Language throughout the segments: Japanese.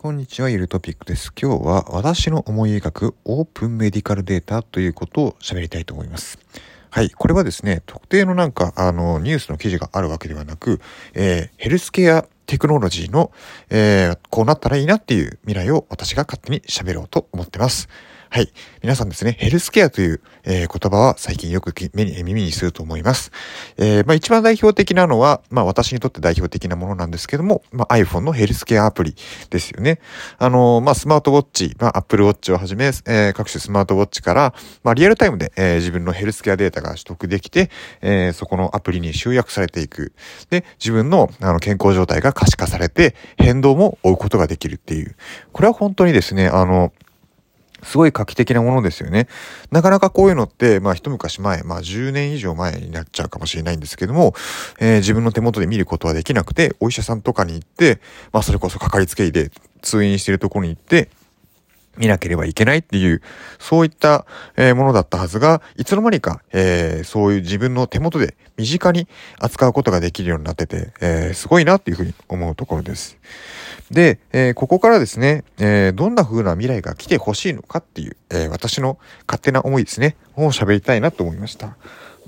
こんにちは、ゆるトピックです。今日は私の思い描くオープンメディカルデータということを喋りたいと思います。はい。これはですね、特定のなんか、あの、ニュースの記事があるわけではなく、えー、ヘルスケアテクノロジーの、えー、こうなったらいいなっていう未来を私が勝手に喋ろうと思ってます。はい。皆さんですね、ヘルスケアという、えー、言葉は最近よく目に耳にすると思います。えー、まあ一番代表的なのは、まあ私にとって代表的なものなんですけども、まあ iPhone のヘルスケアアプリですよね。あのー、まあスマートウォッチ、まあ Apple Watch をはじめ、えー、各種スマートウォッチから、まあリアルタイムで、えー、自分のヘルスケアデータが取得できて、えー、そこのアプリに集約されていく。で、自分のあの健康状態が可視化されて、変動も追うことができるっていう。これは本当にですね、あの、すごい画期的なものですよね。なかなかこういうのって、まあ一昔前、まあ10年以上前になっちゃうかもしれないんですけども、えー、自分の手元で見ることはできなくて、お医者さんとかに行って、まあそれこそかかりつけ医で通院してるところに行って、見なければいけないっていう、そういった、えー、ものだったはずが、いつの間にか、えー、そういう自分の手元で身近に扱うことができるようになってて、えー、すごいなっていうふうに思うところです。で、えここからですね、えどんな風な未来が来てほしいのかっていう、え私の勝手な思いですね、を喋りたいなと思いました。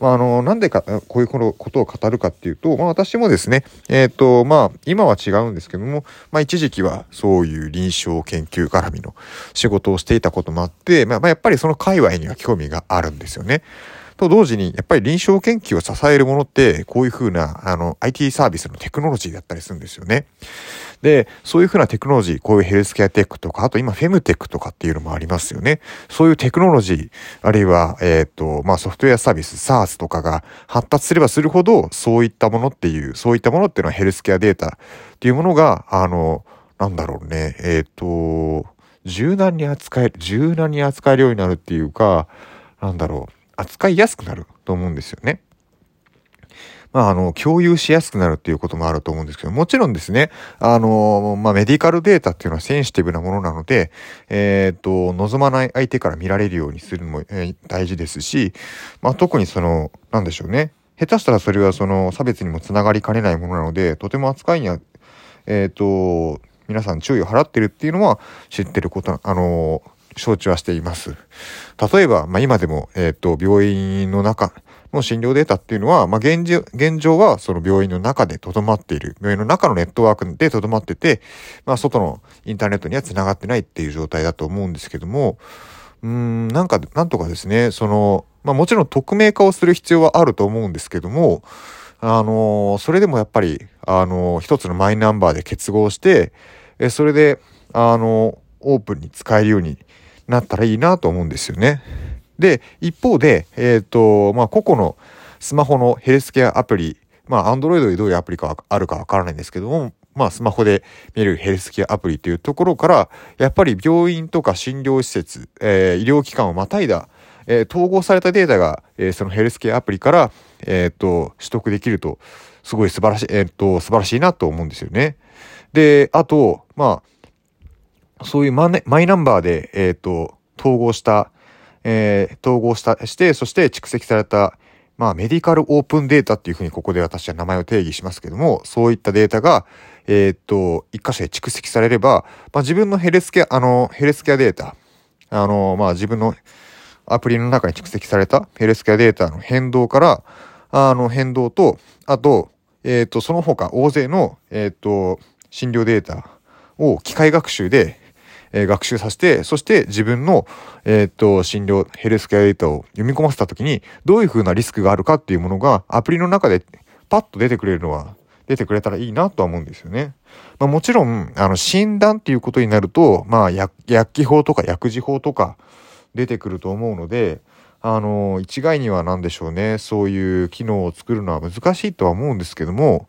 まあ、あの、なんでか、こういうことを語るかっていうと、まあ、私もですね、えっ、ー、と、まあ、今は違うんですけども、まあ、一時期はそういう臨床研究絡みの仕事をしていたこともあって、まあ、まあ、やっぱりその界隈には興味があるんですよね。と同時に、やっぱり臨床研究を支えるものって、こういうふうな、あの、IT サービスのテクノロジーだったりするんですよね。で、そういうふうなテクノロジー、こういうヘルスケアテックとか、あと今フェムテックとかっていうのもありますよね。そういうテクノロジー、あるいは、えっ、ー、と、まあソフトウェアサービス、SARS とかが発達すればするほど、そういったものっていう、そういったものっていうのはヘルスケアデータっていうものが、あの、なんだろうね、えっ、ー、と、柔軟に扱える、柔軟に扱えるようになるっていうか、なんだろう、扱いやすくなると思うんですよね。まあ、あの、共有しやすくなるっていうこともあると思うんですけど、もちろんですね、あの、まあ、メディカルデータっていうのはセンシティブなものなので、えっ、と、望まない相手から見られるようにするのも、えー、大事ですし、まあ、特にその、なんでしょうね。下手したらそれはその差別にもつながりかねないものなので、とても扱いには、えっ、と、皆さん注意を払ってるっていうのは知ってること、あの、承知はしています。例えば、まあ、今でも、えっ、と、病院の中、の診療データっていうのは、まあ、現状、現状はその病院の中で留まっている。病院の中のネットワークで留まってて、まあ、外のインターネットには繋がってないっていう状態だと思うんですけども、うん、なんか、なんとかですね、その、まあ、もちろん匿名化をする必要はあると思うんですけども、あのそれでもやっぱり、あの一つのマイナンバーで結合して、え、それで、あのオープンに使えるようになったらいいなと思うんですよね。で、一方で、えっ、ー、と、まあ、個々のスマホのヘルスケアアプリ、まあ、Android でどういうアプリかあるかわからないんですけども、まあ、スマホで見るヘルスケアアプリというところから、やっぱり病院とか診療施設、えー、医療機関をまたいだ、えー、統合されたデータが、えー、そのヘルスケアアプリから、えっ、と、取得できると、すごい素晴らしい、えっ、と、素晴らしいなと思うんですよね。で、あと、まあ、そういうマイナンバーで、えっ、と、統合した、えー、統合した、して、そして蓄積された、まあ、メディカルオープンデータっていうふうにここで私は名前を定義しますけども、そういったデータが、えー、っと、一箇所で蓄積されれば、まあ、自分のヘルスケア、あの、ヘルスケアデータ、あの、まあ、自分のアプリの中に蓄積されたヘルスケアデータの変動から、あの、変動と、あと、えっ、と、その他大勢の、えっ、と、診療データを機械学習で、えー、学習させて、そして自分の、えー、っと、診療、ヘルスケアデータを読み込ませたときに、どういう風なリスクがあるかっていうものが、アプリの中でパッと出てくれるのは、出てくれたらいいなとは思うんですよね。まあもちろん、あの、診断っていうことになると、まあ薬、薬機法とか薬事法とか出てくると思うので、あの、一概には何でしょうね、そういう機能を作るのは難しいとは思うんですけども、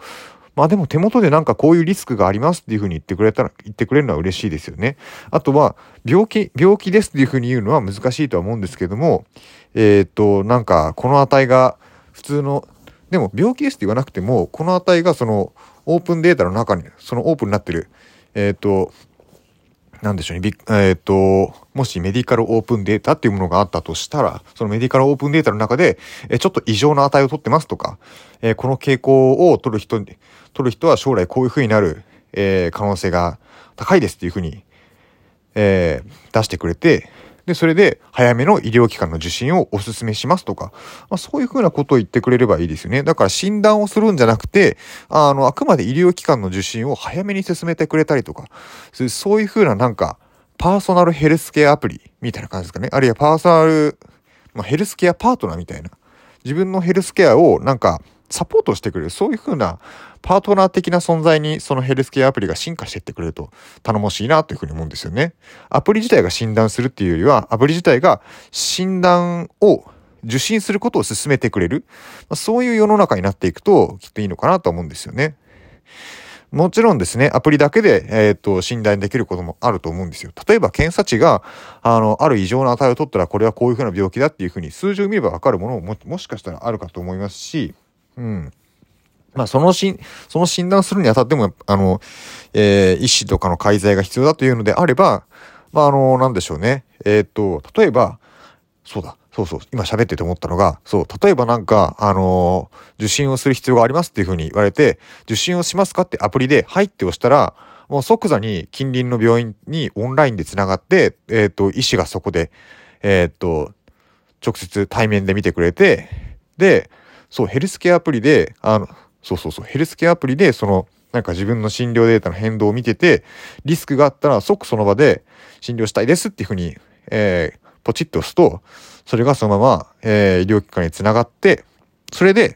まあでも手元でなんかこういうリスクがありますっていうふうに言ってくれたら、言ってくれるのは嬉しいですよね。あとは、病気、病気ですっていうふうに言うのは難しいとは思うんですけども、えー、っと、なんかこの値が普通の、でも病気ですって言わなくても、この値がそのオープンデータの中に、そのオープンになってる、えー、っと、なんでしょうね、えっ、ー、と、もしメディカルオープンデータっていうものがあったとしたら、そのメディカルオープンデータの中で、え、ちょっと異常な値を取ってますとか、え、この傾向を取る人に、取る人は将来こういう風になる、え、可能性が高いですっていうふうに、え、出してくれて、で、それで早めの医療機関の受診をお勧めしますとか、まあ、そういうふうなことを言ってくれればいいですよね。だから診断をするんじゃなくて、あの、あくまで医療機関の受診を早めに進めてくれたりとか、そういうふうななんか、パーソナルヘルスケアアプリみたいな感じですかね。あるいはパーソナル、まあ、ヘルスケアパートナーみたいな。自分のヘルスケアをなんかサポートしてくれる、そういう風なパートナー的な存在にそのヘルスケアアプリが進化していってくれると頼もしいなというふうに思うんですよね。アプリ自体が診断するっていうよりは、アプリ自体が診断を受診することを進めてくれる。そういう世の中になっていくときっといいのかなと思うんですよね。もちろんですね、アプリだけで、えっ、と、診断できることもあると思うんですよ。例えば検査値が、あの、ある異常な値を取ったら、これはこういうふうな病気だっていうふうに数字を見ればわかるものももしかしたらあるかと思いますし、うん。まあ、そのし、その診断するにあたっても、あの、えー、医師とかの介在が必要だというのであれば、まあ、あの、なんでしょうね。えー、っと、例えば、そうだ、そうそう、今喋ってて思ったのが、そう、例えばなんか、あの受診をする必要がありますっていうふうに言われて、受診をしますかってアプリで、はいって押したら、もう即座に近隣の病院にオンラインで繋がって、えっ、と、医師がそこで、えっ、と、直接対面で見てくれて、で、そう、ヘルスケアアプリで、あの、そうそうそう、ヘルスケアアプリで、その、なんか自分の診療データの変動を見てて、リスクがあったら即その場で診療したいですっていうふうに、えー、ポチッと押すと、それがそのまま、えー、医療機関につながって、それで、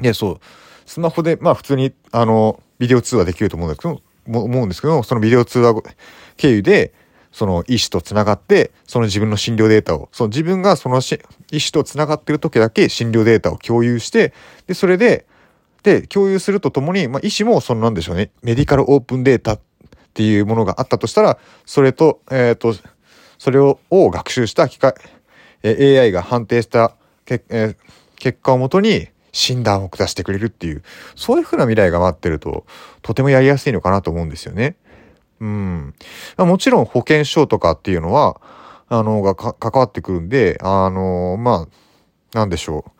で、そう、スマホで、まあ普通に、あの、ビデオ通話できると思うんですけど、思うんですけど、そのビデオ通話経由で、その医師とつながって、その自分の診療データを、その自分がその医師とつながってる時だけ診療データを共有して、で、それで、で、共有するとともに、まあ、医師も、そのなんでしょうね、メディカルオープンデータっていうものがあったとしたら、それと、えっ、ー、と、それを学習した機械、え AI が判定した、えー、結果をもとに診断を下してくれるっていう、そういう風な未来が待ってると、とてもやりやすいのかなと思うんですよね。うん。もちろん保険証とかっていうのは、あの、が関わってくるんで、あの、まあ、なんでしょう。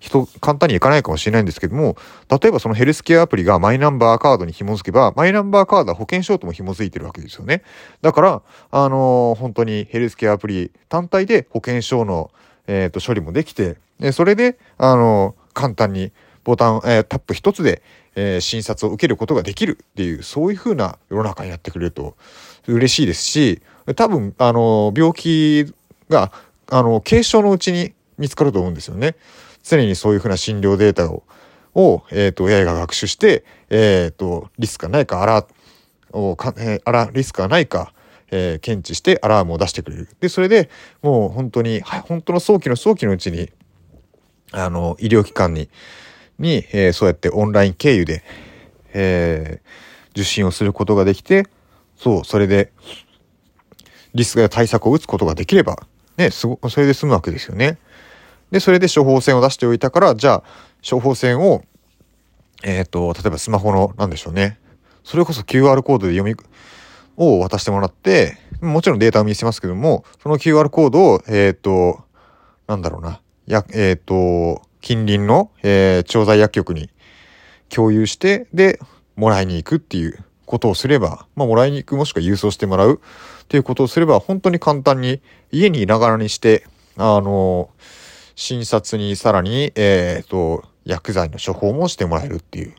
人、簡単にいかないかもしれないんですけども、例えばそのヘルスケアアプリがマイナンバーカードに紐づけば、マイナンバーカードは保険証とも紐づいてるわけですよね。だから、あの、本当にヘルスケアアプリ単体で保険証の、えっ、ー、と、処理もできて、それで、あの、簡単にボタン、えー、タップ一つで、えー、診察を受けることができるっていう、そういう風な世の中になってくれると嬉しいですし、多分、あの、病気が、あの、軽症のうちに見つかると思うんですよね。常にそういうふうな診療データを、を、えっ、ー、と、AI が学習して、えっ、ー、と、リスクがないか、アラをか、えー、アラ、リスクがないか、えー、検知してアラームを出してくれる。で、それでもう本当に、はい、本当の早期の早期のうちに、あの、医療機関に、に、えー、そうやってオンライン経由で、えー、受診をすることができて、そう、それで、リスクや対策を打つことができれば、ね、すご、それで済むわけですよね。で、それで処方箋を出しておいたから、じゃあ、処方箋を、えっ、ー、と、例えばスマホの、なんでしょうね。それこそ QR コードで読み、を渡してもらって、もちろんデータを見せますけども、その QR コードを、えっ、ー、と、なんだろうな、や、えっ、ー、と、近隣の、えー、調剤薬局に共有して、で、もらいに行くっていうことをすれば、まあ、もらいに行くもしくは郵送してもらうっていうことをすれば、本当に簡単に家にいながらにして、あの診察にさらに、えっ、ー、と、薬剤の処方もしてもらえるっていう、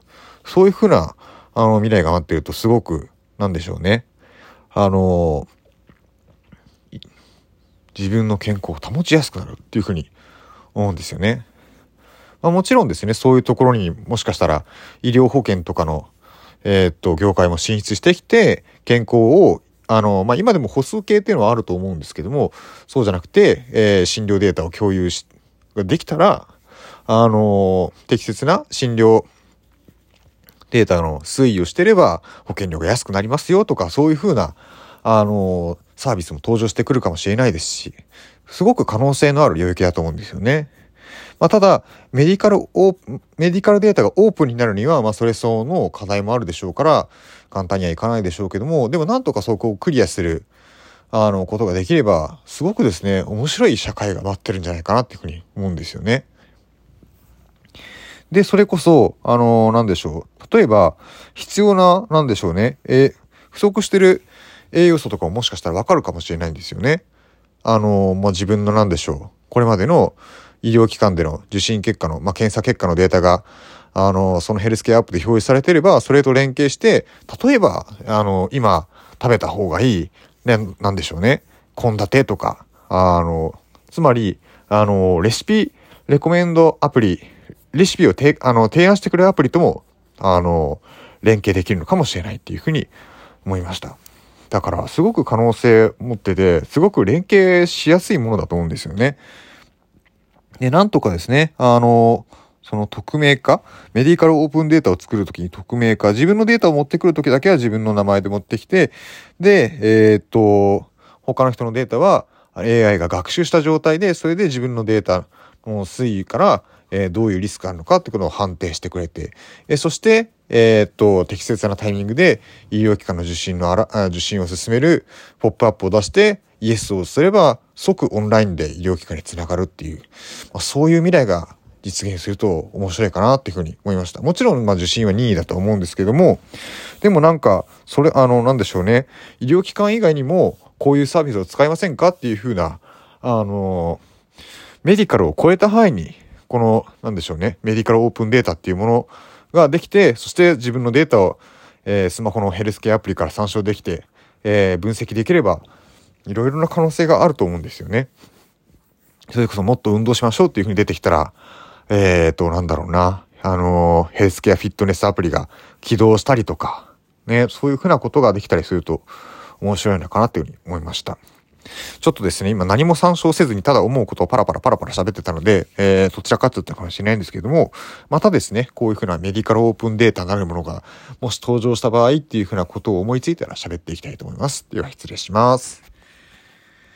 そういうふうな、あの、未来が待ってるとすごく、なんでしょうね。あの、自分の健康を保ちやすくなるっていうふうに思うんですよね。まあ、もちろんですね、そういうところにもしかしたら医療保険とかの、えー、っと、業界も進出してきて、健康をあの、まあ、今でも歩数計っていうのはあると思うんですけども、そうじゃなくて、えー、診療データを共有し、ができたら、あの、適切な診療データの推移をしてれば保険料が安くなりますよとか、そういうふうな、あの、サービスも登場してくるかもしれないですし、すごく可能性のある領域だと思うんですよね。まあ、ただ、メディカルオメディカルデータがオープンになるには、まあ、それ相応の課題もあるでしょうから、簡単にはいかないでしょうけども、でもなんとかそこをクリアする、あの、ことができれば、すごくですね、面白い社会が待ってるんじゃないかなっていうふうに思うんですよね。で、それこそ、あの、なんでしょう。例えば、必要な、なんでしょうね、え不足してる栄養素とかももしかしたらわかるかもしれないんですよね。あの、まあ、自分のなんでしょう、これまでの医療機関での受診結果の、まあ、検査結果のデータが、あの、そのヘルスケアアップで表示されてれば、それと連携して、例えば、あの、今食べた方がいい、ね、なんでしょうね、献立とか、あの、つまり、あの、レシピ、レコメンドアプリ、レシピをてあの提案してくれるアプリとも、あの、連携できるのかもしれないっていうふうに思いました。だから、すごく可能性持ってて、すごく連携しやすいものだと思うんですよね。で、なんとかですね、あの、その匿名化、メディカルオープンデータを作るときに匿名化、自分のデータを持ってくるときだけは自分の名前で持ってきて、で、えー、っと、他の人のデータは AI が学習した状態で、それで自分のデータの推移から、えー、どういうリスクがあるのかってことを判定してくれて、えー、そして、えー、っと、適切なタイミングで医療機関の受診のあら、受診を進めるポップアップを出して、イエスをすれば即オンラインで医療機関につながるっていう、まあ、そういう未来が実現すると面白いかなっていうふうに思いました。もちろん、まあ受診は任意だと思うんですけども、でもなんか、それ、あの、なんでしょうね。医療機関以外にも、こういうサービスを使いませんかっていうふうな、あの、メディカルを超えた範囲に、この、なんでしょうね、メディカルオープンデータっていうものができて、そして自分のデータを、えー、スマホのヘルスケアアプリから参照できて、えー、分析できれば、いろいろな可能性があると思うんですよね。それこそもっと運動しましょうっていうふうに出てきたら、えっ、と、なんだろうな、あの、ヘルスケアフィットネスアプリが起動したりとか、ね、そういうふうなことができたりすると面白いのかなというふうに思いました。ちょっとですね、今何も参照せずにただ思うことをパラパラパラパラ喋ってたので、えー、どちらかといったかもしれないんですけども、またですね、こういうふうなメディカルオープンデータなるものが、もし登場した場合っていうふうなことを思いついたら喋っていきたいと思います。では失礼します。